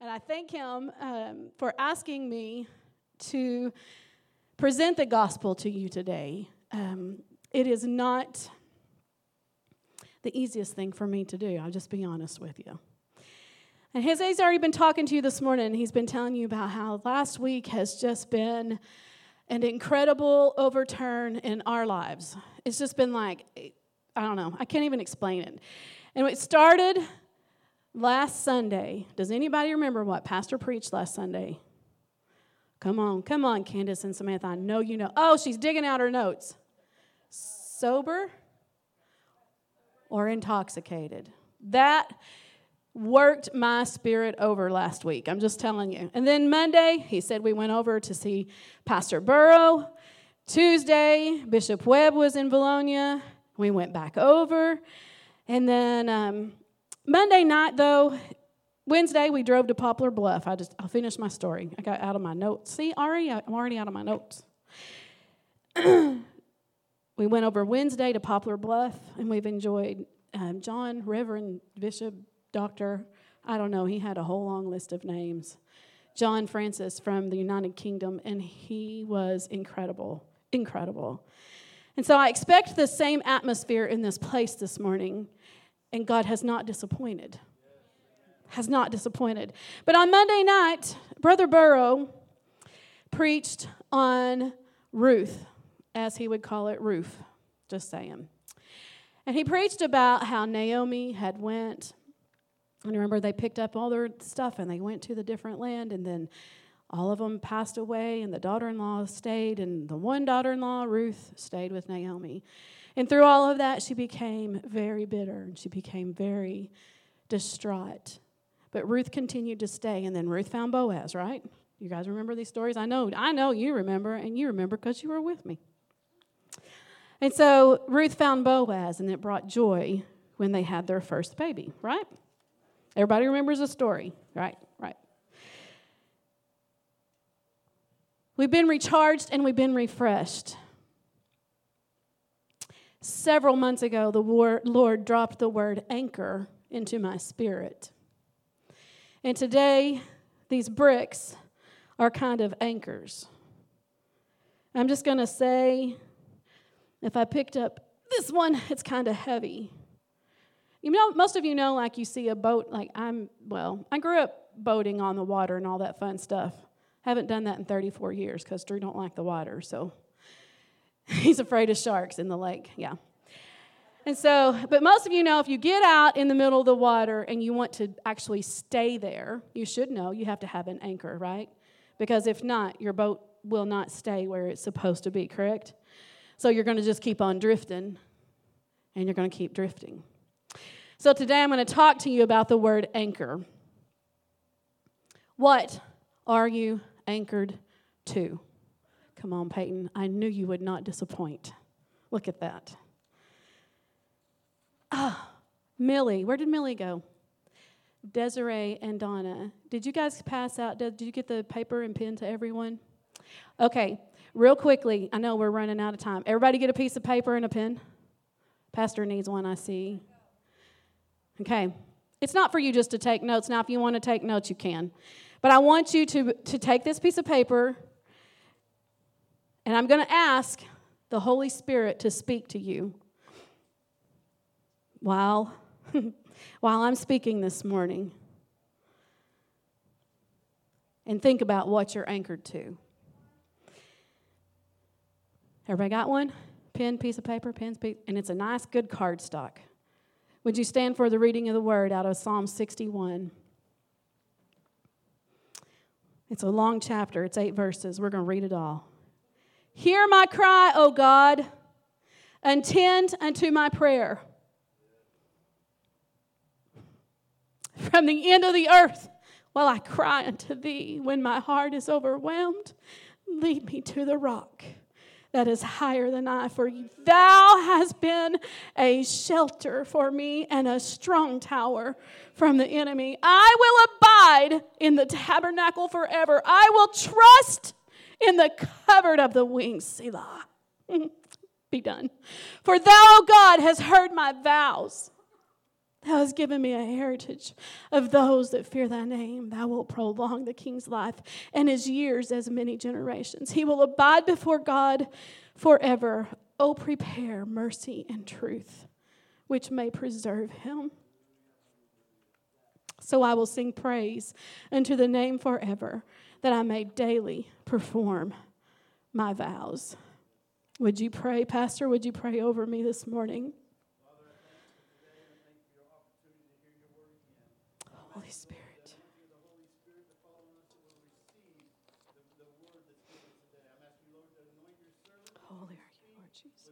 And I thank him um, for asking me to present the gospel to you today. Um, it is not the easiest thing for me to do, I'll just be honest with you. And Jose's already been talking to you this morning. He's been telling you about how last week has just been an incredible overturn in our lives. It's just been like, I don't know, I can't even explain it. And it started last Sunday. Does anybody remember what Pastor preached last Sunday? Come on, come on, Candace and Samantha. I know you know. Oh, she's digging out her notes. Sober or intoxicated. That worked my spirit over last week. I'm just telling you. And then Monday, he said we went over to see Pastor Burrow. Tuesday, Bishop Webb was in Bologna. We went back over. And then um, Monday night, though, Wednesday, we drove to Poplar Bluff. I just, I'll finish my story. I got out of my notes. See, already, I'm already out of my notes. we went over Wednesday to Poplar Bluff, and we've enjoyed um, John, Reverend, Bishop, Doctor, I don't know, he had a whole long list of names. John Francis from the United Kingdom, and he was incredible, incredible. And so I expect the same atmosphere in this place this morning, and God has not disappointed. Has not disappointed. But on Monday night, Brother Burrow preached on Ruth, as he would call it, Ruth, just saying. And he preached about how Naomi had went and remember, they picked up all their stuff and they went to the different land, and then all of them passed away, and the daughter in law stayed, and the one daughter in law, Ruth, stayed with Naomi. And through all of that, she became very bitter and she became very distraught. But Ruth continued to stay, and then Ruth found Boaz, right? You guys remember these stories? I know, I know you remember, and you remember because you were with me. And so Ruth found Boaz, and it brought joy when they had their first baby, right? Everybody remembers the story, right? Right. We've been recharged and we've been refreshed. Several months ago, the Lord dropped the word anchor into my spirit. And today, these bricks are kind of anchors. I'm just going to say if I picked up this one, it's kind of heavy. You know, most of you know, like you see a boat, like I'm, well, I grew up boating on the water and all that fun stuff. Haven't done that in 34 years because Drew don't like the water, so he's afraid of sharks in the lake. Yeah. And so, but most of you know if you get out in the middle of the water and you want to actually stay there, you should know you have to have an anchor, right? Because if not, your boat will not stay where it's supposed to be, correct? So you're going to just keep on drifting and you're going to keep drifting. So today I'm going to talk to you about the word anchor. What are you anchored to? Come on, Peyton. I knew you would not disappoint. Look at that. Ah, Millie. Where did Millie go? Desiree and Donna. Did you guys pass out? Did you get the paper and pen to everyone? Okay, real quickly. I know we're running out of time. Everybody get a piece of paper and a pen? Pastor needs one, I see. Okay? It's not for you just to take notes. Now, if you want to take notes, you can. But I want you to, to take this piece of paper, and I'm going to ask the Holy Spirit to speak to you while, while I'm speaking this morning. And think about what you're anchored to. Everybody got one? Pen, piece of paper, pens, piece, and it's a nice, good cardstock. Would you stand for the reading of the word out of Psalm 61? It's a long chapter, it's eight verses. We're going to read it all. Hear my cry, O God, and tend unto my prayer. From the end of the earth, while I cry unto thee, when my heart is overwhelmed, lead me to the rock that is higher than I. For thou hast been a shelter for me and a strong tower from the enemy. I will abide in the tabernacle forever. I will trust in the covert of the wings. Selah. Be done. For thou, O God, has heard my vows. Thou hast given me a heritage of those that fear thy name. Thou wilt prolong the king's life and his years as many generations. He will abide before God forever. Oh, prepare mercy and truth, which may preserve him. So I will sing praise unto the name forever, that I may daily perform my vows. Would you pray, Pastor? Would you pray over me this morning? Holy Spirit. Holy are you, Lord Jesus.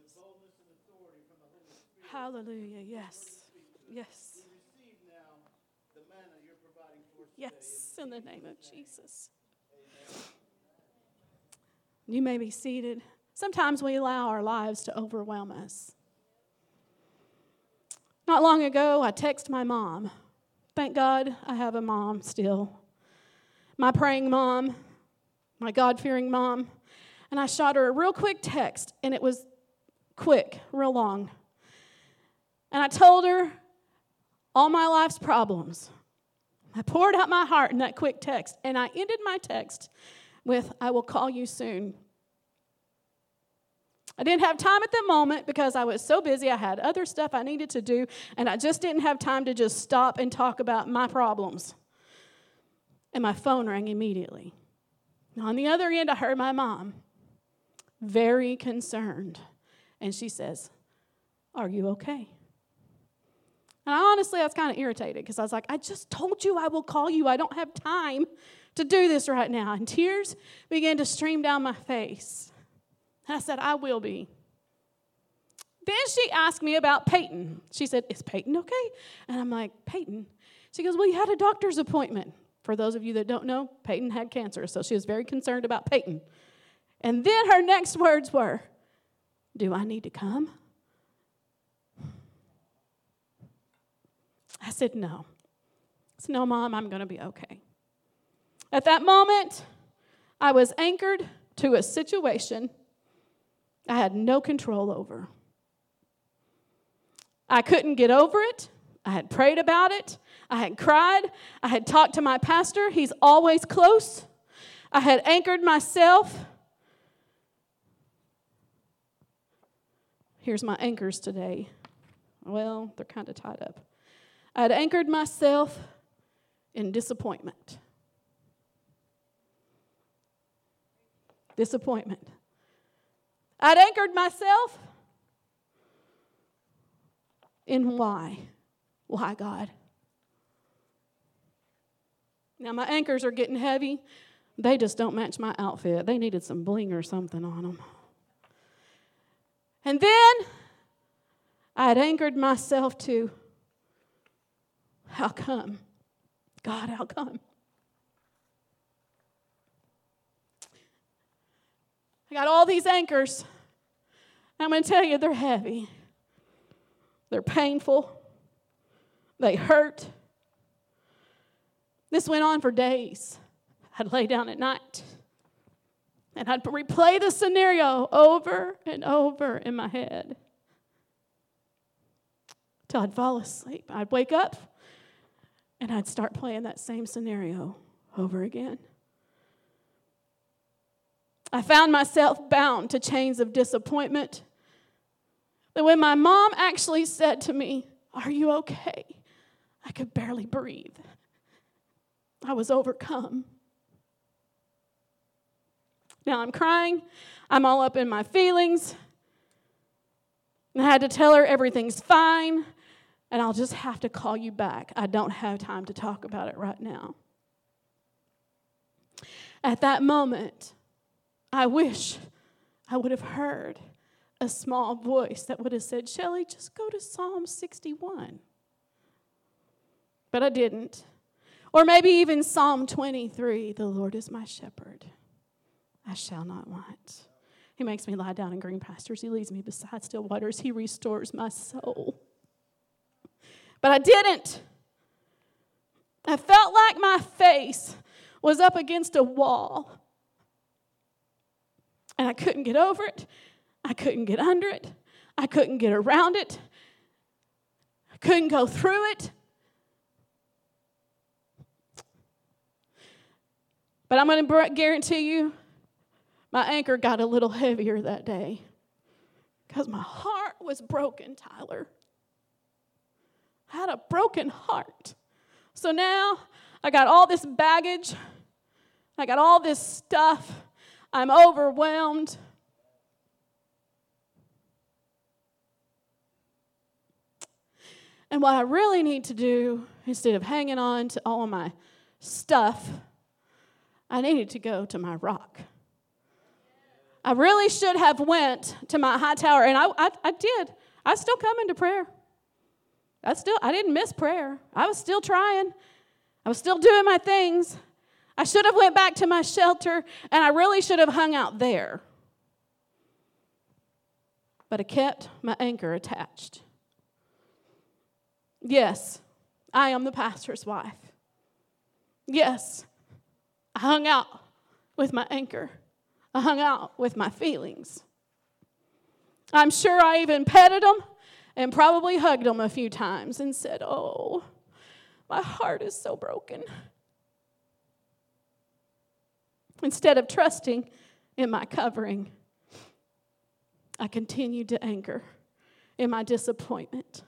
Hallelujah. Yes. Yes. Yes, in the name of Jesus. You may be seated. Sometimes we allow our lives to overwhelm us. Not long ago, I texted my mom. Thank God I have a mom still. My praying mom, my God fearing mom. And I shot her a real quick text, and it was quick, real long. And I told her all my life's problems. I poured out my heart in that quick text, and I ended my text with, I will call you soon. I didn't have time at the moment because I was so busy. I had other stuff I needed to do, and I just didn't have time to just stop and talk about my problems. And my phone rang immediately. On the other end, I heard my mom, very concerned. And she says, Are you okay? And I honestly, I was kind of irritated because I was like, I just told you I will call you. I don't have time to do this right now. And tears began to stream down my face. I said, I will be. Then she asked me about Peyton. She said, Is Peyton okay? And I'm like, Peyton? She goes, Well, you had a doctor's appointment. For those of you that don't know, Peyton had cancer, so she was very concerned about Peyton. And then her next words were, Do I need to come? I said, No. I said, No, Mom, I'm going to be okay. At that moment, I was anchored to a situation I had no control over. I couldn't get over it. I had prayed about it. I had cried. I had talked to my pastor. He's always close. I had anchored myself. Here's my anchors today. Well, they're kind of tied up. I had anchored myself in disappointment. Disappointment. I'd anchored myself in why. Why, God? Now, my anchors are getting heavy. They just don't match my outfit. They needed some bling or something on them. And then I had anchored myself to how come? God, how come? I got all these anchors. I'm going to tell you, they're heavy, they're painful, they hurt. This went on for days. I'd lay down at night and I'd replay the scenario over and over in my head till I'd fall asleep. I'd wake up and I'd start playing that same scenario over again. I found myself bound to chains of disappointment. That when my mom actually said to me, Are you okay? I could barely breathe. I was overcome. Now I'm crying. I'm all up in my feelings. I had to tell her everything's fine, and I'll just have to call you back. I don't have time to talk about it right now. At that moment, I wish I would have heard a small voice that would have said, Shelley, just go to Psalm 61. But I didn't. Or maybe even Psalm 23 The Lord is my shepherd, I shall not want. He makes me lie down in green pastures. He leads me beside still waters. He restores my soul. But I didn't. I felt like my face was up against a wall and I couldn't get over it. I couldn't get under it. I couldn't get around it. I couldn't go through it. But I'm going to guarantee you, my anchor got a little heavier that day because my heart was broken, Tyler. I had a broken heart. So now I got all this baggage, I got all this stuff. I'm overwhelmed. And what I really need to do, instead of hanging on to all my stuff, I needed to go to my rock. I really should have went to my high tower, and I, I, I did. I still come into prayer. I still I didn't miss prayer. I was still trying. I was still doing my things. I should have went back to my shelter, and I really should have hung out there. But I kept my anchor attached. Yes, I am the pastor's wife. Yes, I hung out with my anchor. I hung out with my feelings. I'm sure I even petted them and probably hugged them a few times and said, Oh, my heart is so broken. Instead of trusting in my covering, I continued to anchor in my disappointment.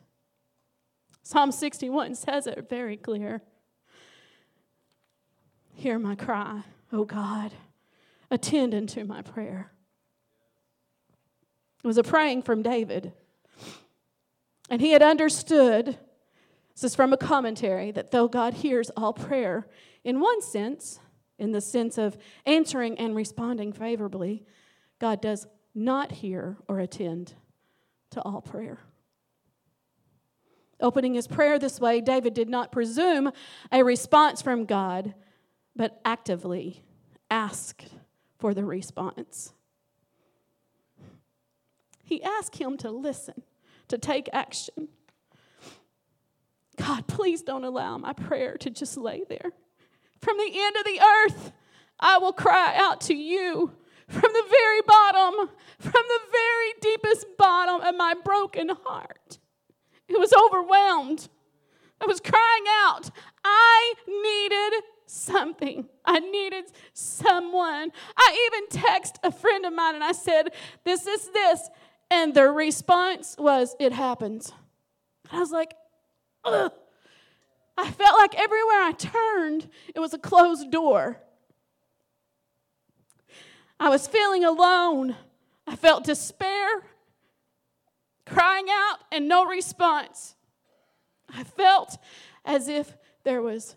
Psalm 61 says it very clear. Hear my cry, O God. Attend unto my prayer. It was a praying from David. And he had understood, this is from a commentary, that though God hears all prayer, in one sense, in the sense of answering and responding favorably, God does not hear or attend to all prayer. Opening his prayer this way, David did not presume a response from God, but actively asked for the response. He asked him to listen, to take action. God, please don't allow my prayer to just lay there. From the end of the earth, I will cry out to you from the very bottom, from the very deepest bottom of my broken heart. It was overwhelmed. I was crying out. I needed something. I needed someone. I even texted a friend of mine and I said, This is this. And their response was, It happens. I was like, Ugh. I felt like everywhere I turned, it was a closed door. I was feeling alone. I felt despair crying out and no response. I felt as if there was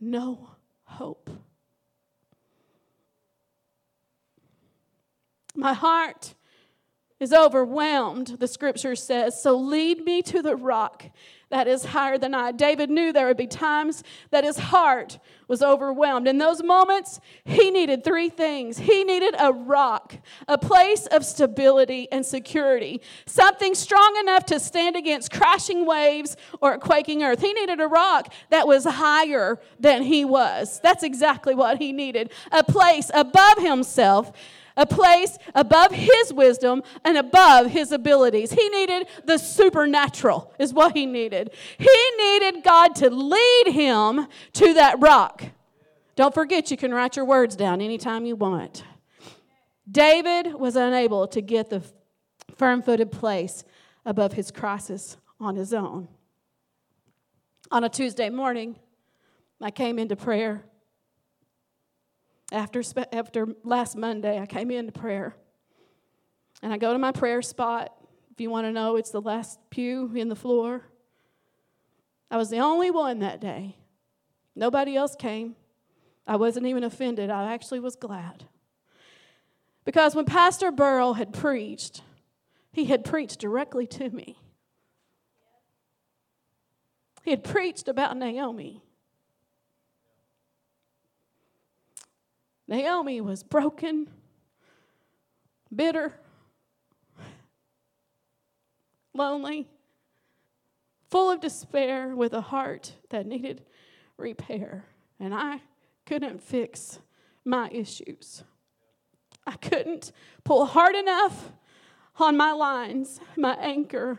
no hope. My heart is overwhelmed, the scripture says. So lead me to the rock that is higher than I. David knew there would be times that his heart was overwhelmed. In those moments, he needed three things he needed a rock, a place of stability and security, something strong enough to stand against crashing waves or quaking earth. He needed a rock that was higher than he was. That's exactly what he needed a place above himself a place above his wisdom and above his abilities. He needed the supernatural, is what he needed. He needed God to lead him to that rock. Don't forget, you can write your words down anytime you want. David was unable to get the firm footed place above his crisis on his own. On a Tuesday morning, I came into prayer after, after last Monday, I came into prayer. And I go to my prayer spot. If you want to know, it's the last pew in the floor. I was the only one that day. Nobody else came. I wasn't even offended. I actually was glad. Because when Pastor Burrow had preached, he had preached directly to me. He had preached about Naomi. Naomi was broken, bitter, lonely, full of despair, with a heart that needed repair. And I couldn't fix my issues. I couldn't pull hard enough on my lines. My anchor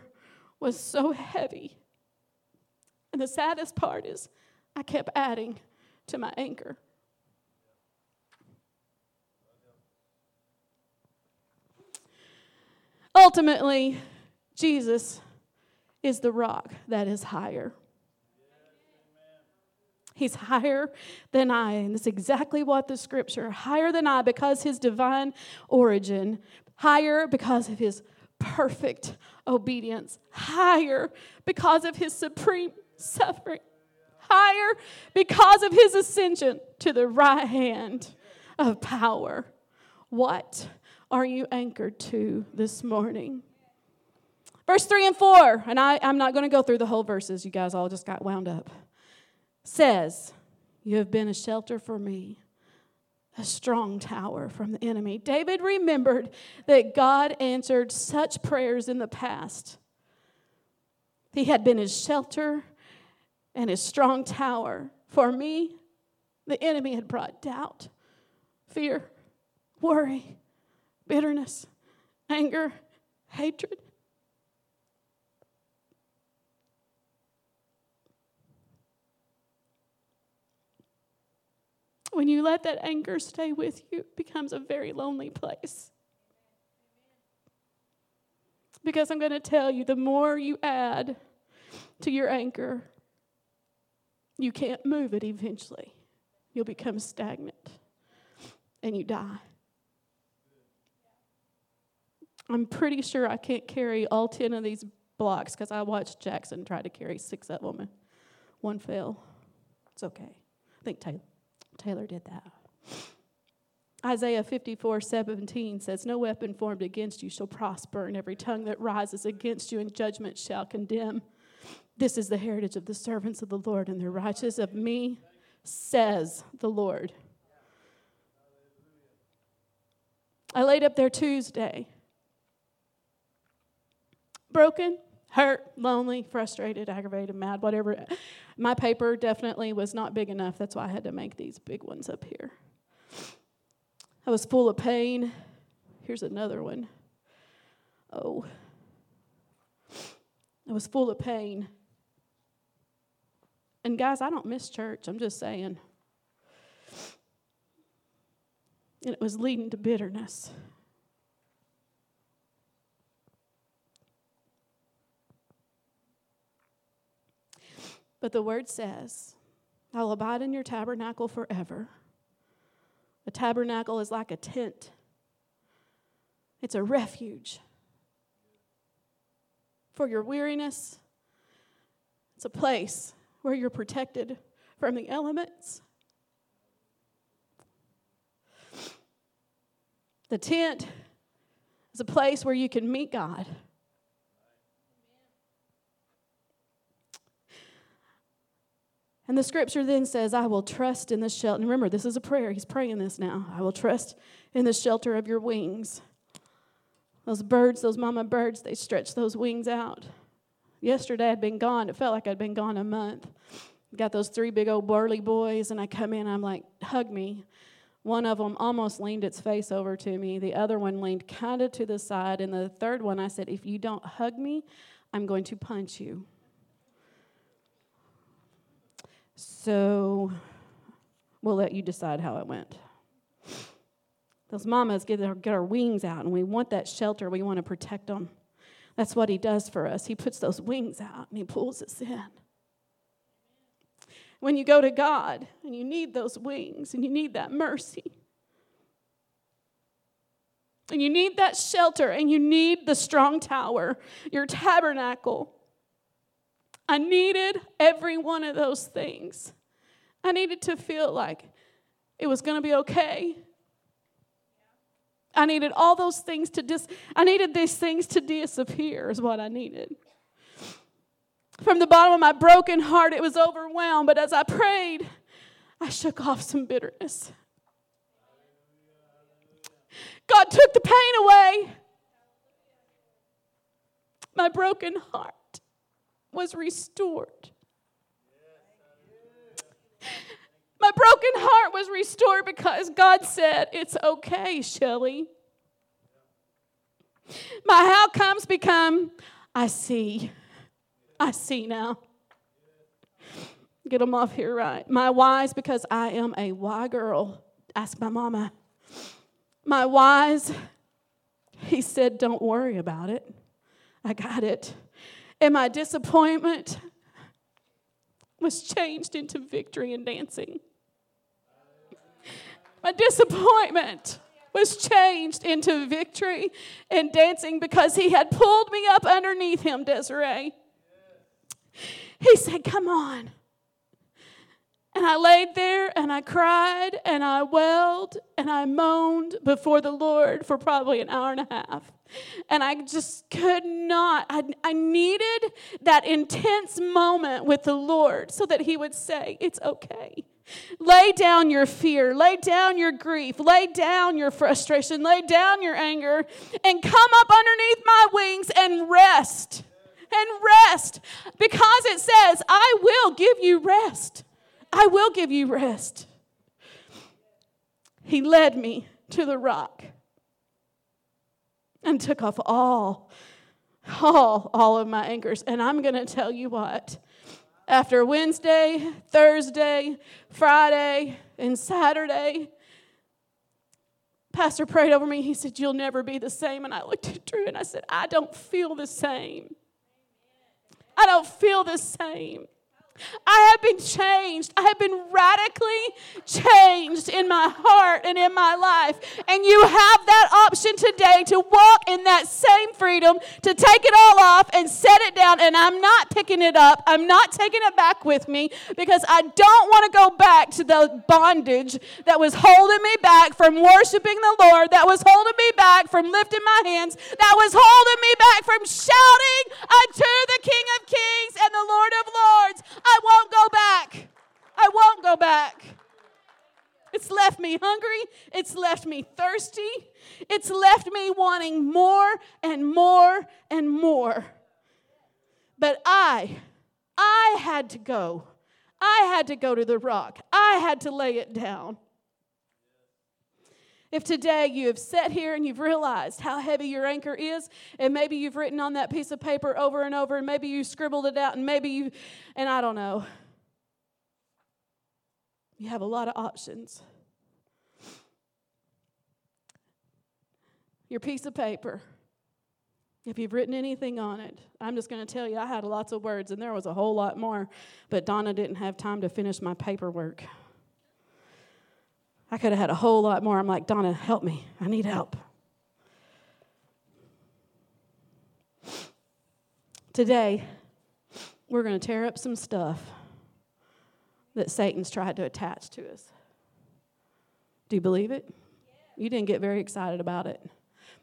was so heavy. And the saddest part is, I kept adding to my anchor. Ultimately, Jesus is the rock that is higher. He's higher than I. And that's exactly what the scripture higher than I because his divine origin, higher because of his perfect obedience, higher because of his supreme suffering, higher because of his ascension to the right hand of power. What are you anchored to this morning? Verse 3 and 4, and I, I'm not going to go through the whole verses, you guys all just got wound up, says, You have been a shelter for me, a strong tower from the enemy. David remembered that God answered such prayers in the past. He had been his shelter and his strong tower. For me, the enemy had brought doubt, fear, worry, bitterness, anger, hatred. When you let that anger stay with you, it becomes a very lonely place. Because I'm going to tell you the more you add to your anger, you can't move it eventually. You'll become stagnant and you die. I'm pretty sure I can't carry all 10 of these blocks because I watched Jackson try to carry six of them and one fell. It's okay. I think Taylor. Taylor did that. Isaiah 54 17 says, No weapon formed against you shall prosper, and every tongue that rises against you in judgment shall condemn. This is the heritage of the servants of the Lord, and the righteous of me, says the Lord. I laid up there Tuesday. Broken, hurt, lonely, frustrated, aggravated, mad, whatever. My paper definitely was not big enough. That's why I had to make these big ones up here. I was full of pain. Here's another one. Oh. I was full of pain. And guys, I don't miss church. I'm just saying. And it was leading to bitterness. But the word says, I'll abide in your tabernacle forever. A tabernacle is like a tent, it's a refuge for your weariness. It's a place where you're protected from the elements. The tent is a place where you can meet God. And the scripture then says, I will trust in the shelter. And remember, this is a prayer. He's praying this now. I will trust in the shelter of your wings. Those birds, those mama birds, they stretch those wings out. Yesterday I'd been gone. It felt like I'd been gone a month. Got those three big old burly boys, and I come in, I'm like, hug me. One of them almost leaned its face over to me. The other one leaned kind of to the side. And the third one, I said, If you don't hug me, I'm going to punch you. So we'll let you decide how it went. Those mamas get our, get our wings out, and we want that shelter. We want to protect them. That's what He does for us. He puts those wings out and He pulls us in. When you go to God and you need those wings and you need that mercy, and you need that shelter and you need the strong tower, your tabernacle, I needed every one of those things. I needed to feel like it was going to be okay. I needed all those things to dis I needed these things to disappear is what I needed. From the bottom of my broken heart it was overwhelmed, but as I prayed, I shook off some bitterness. God took the pain away. My broken heart was restored. My broken heart was restored because God said, It's okay, Shelley. My how comes become, I see. I see now. Get them off here right. My whys, because I am a why girl. Ask my mama. My whys, he said, don't worry about it. I got it. And my disappointment was changed into victory and dancing. My disappointment was changed into victory and dancing because he had pulled me up underneath him, Desiree. He said, Come on. And I laid there and I cried and I wailed and I moaned before the Lord for probably an hour and a half. And I just could not, I, I needed that intense moment with the Lord so that He would say, It's okay. Lay down your fear, lay down your grief, lay down your frustration, lay down your anger, and come up underneath my wings and rest. And rest. Because it says, I will give you rest. I will give you rest. He led me to the rock and took off all, all, all of my anchors. And I'm going to tell you what after Wednesday, Thursday, Friday, and Saturday, Pastor prayed over me. He said, You'll never be the same. And I looked at Drew and I said, I don't feel the same. I don't feel the same. I have been changed. I have been radically changed in my heart and in my life. And you have that option today to walk in that same freedom, to take it all off and set it down. And I'm not picking it up, I'm not taking it back with me because I don't want to go back to the bondage that was holding me back from worshiping the Lord, that was holding me back from lifting my hands, that was holding me back from shouting unto the King of Kings and the Lord of Lords. I won't go back. I won't go back. It's left me hungry. It's left me thirsty. It's left me wanting more and more and more. But I, I had to go. I had to go to the rock. I had to lay it down. If today you have sat here and you've realized how heavy your anchor is, and maybe you've written on that piece of paper over and over, and maybe you scribbled it out, and maybe you, and I don't know, you have a lot of options. Your piece of paper, if you've written anything on it, I'm just going to tell you, I had lots of words, and there was a whole lot more, but Donna didn't have time to finish my paperwork. I could have had a whole lot more. I'm like, Donna, help me. I need help. Today, we're going to tear up some stuff that Satan's tried to attach to us. Do you believe it? You didn't get very excited about it.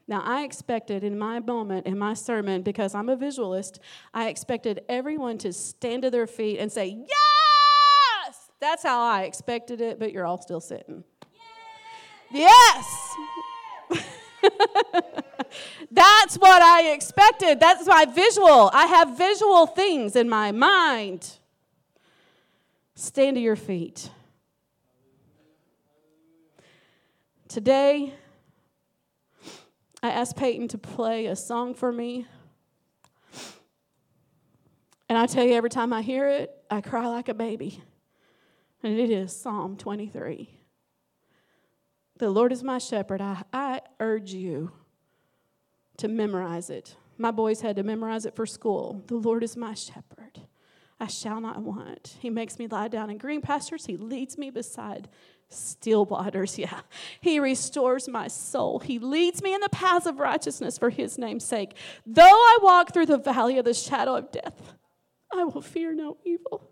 Now, I expected in my moment, in my sermon, because I'm a visualist, I expected everyone to stand to their feet and say, Yes! That's how I expected it, but you're all still sitting. Yes. That's what I expected. That's my visual. I have visual things in my mind. Stand to your feet. Today, I asked Peyton to play a song for me. And I tell you, every time I hear it, I cry like a baby. And it is Psalm 23. The Lord is my shepherd. I, I urge you to memorize it. My boys had to memorize it for school. The Lord is my shepherd. I shall not want. He makes me lie down in green pastures. He leads me beside still waters. Yeah. He restores my soul. He leads me in the paths of righteousness for his name's sake. Though I walk through the valley of the shadow of death, I will fear no evil.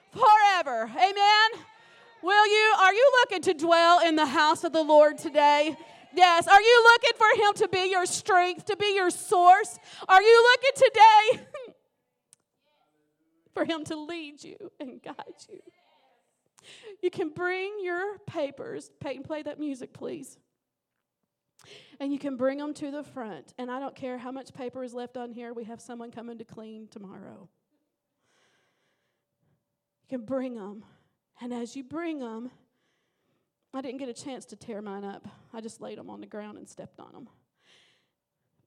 forever. Amen. Will you, are you looking to dwell in the house of the Lord today? Yes. Are you looking for Him to be your strength, to be your source? Are you looking today for Him to lead you and guide you? You can bring your papers. Peyton, play that music, please. And you can bring them to the front. And I don't care how much paper is left on here, we have someone coming to clean tomorrow. Can bring them. And as you bring them, I didn't get a chance to tear mine up. I just laid them on the ground and stepped on them.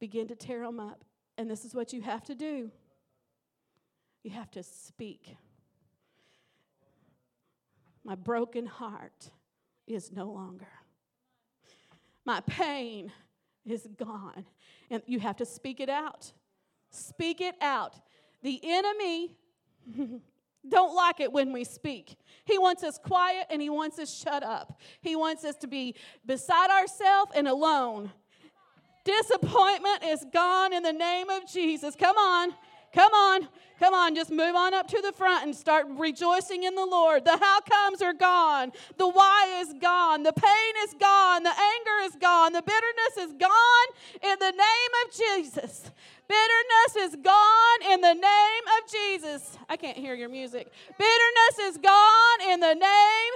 Begin to tear them up. And this is what you have to do you have to speak. My broken heart is no longer. My pain is gone. And you have to speak it out. Speak it out. The enemy don't like it when we speak. He wants us quiet and he wants us shut up. He wants us to be beside ourselves and alone. Disappointment is gone in the name of Jesus. Come on. Come on. Come on, just move on up to the front and start rejoicing in the Lord. The how comes are gone. The why is gone. The pain is gone. The anger is gone. The bitterness is gone in the name of Jesus. Bitterness is gone in the name of Jesus. I can't hear your music. Bitterness is gone in the name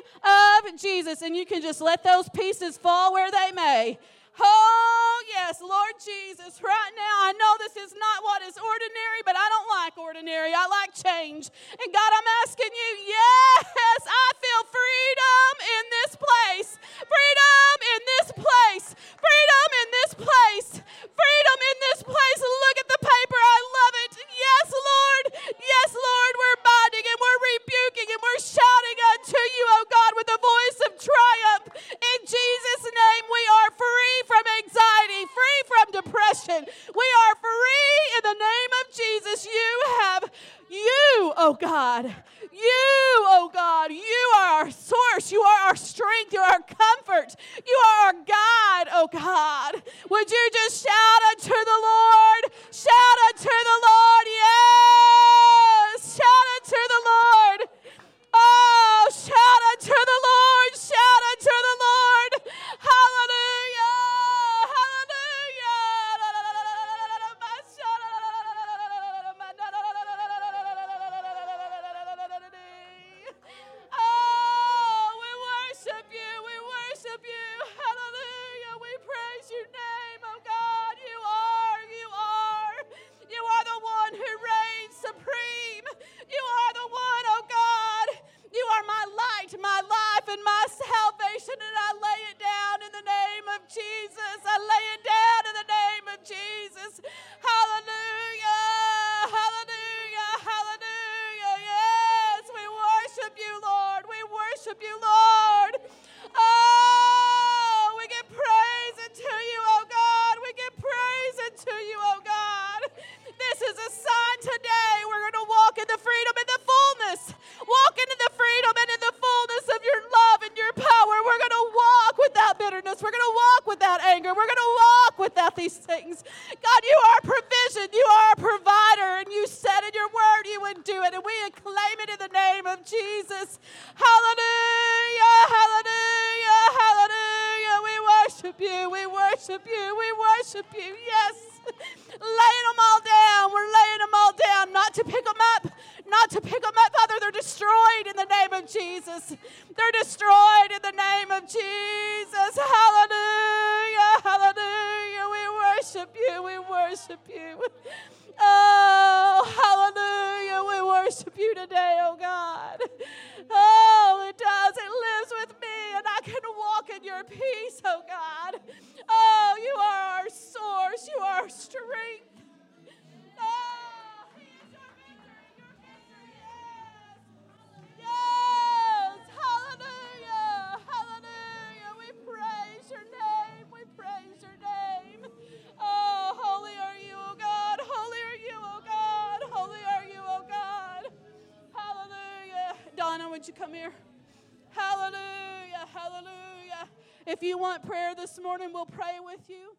of Jesus. And you can just let those pieces fall where they may. Oh, yes, Lord Jesus, right now I know this is not what is ordinary, but I don't like ordinary. I like change. And God, I'm asking you, yes, I feel freedom in this place. Freedom in this place. Freedom in this place. Freedom in this place. Look at the paper. I love it. Yes, Lord. Yes, Lord. We're binding and we're rebuking and we're shouting unto you, oh God, with a voice of triumph. Jesus' name, we are free from anxiety, free from depression. We are free in the name of Jesus. You have, you, oh God, you, oh God, you are our source. You are our strength. You are our comfort. You are our God, oh God. Would you just shout unto the Lord? Life, destroyed in the name of Jesus. They're destroyed in the name of Jesus. Hallelujah. Hallelujah. We worship you. We worship you. Oh, hallelujah. We worship you today, oh God. Oh, it does. It lives with me, and I can walk in your peace, oh God. Oh, you are our source. You are our strength. Would you come here? Hallelujah. Hallelujah. If you want prayer this morning, we'll pray with you.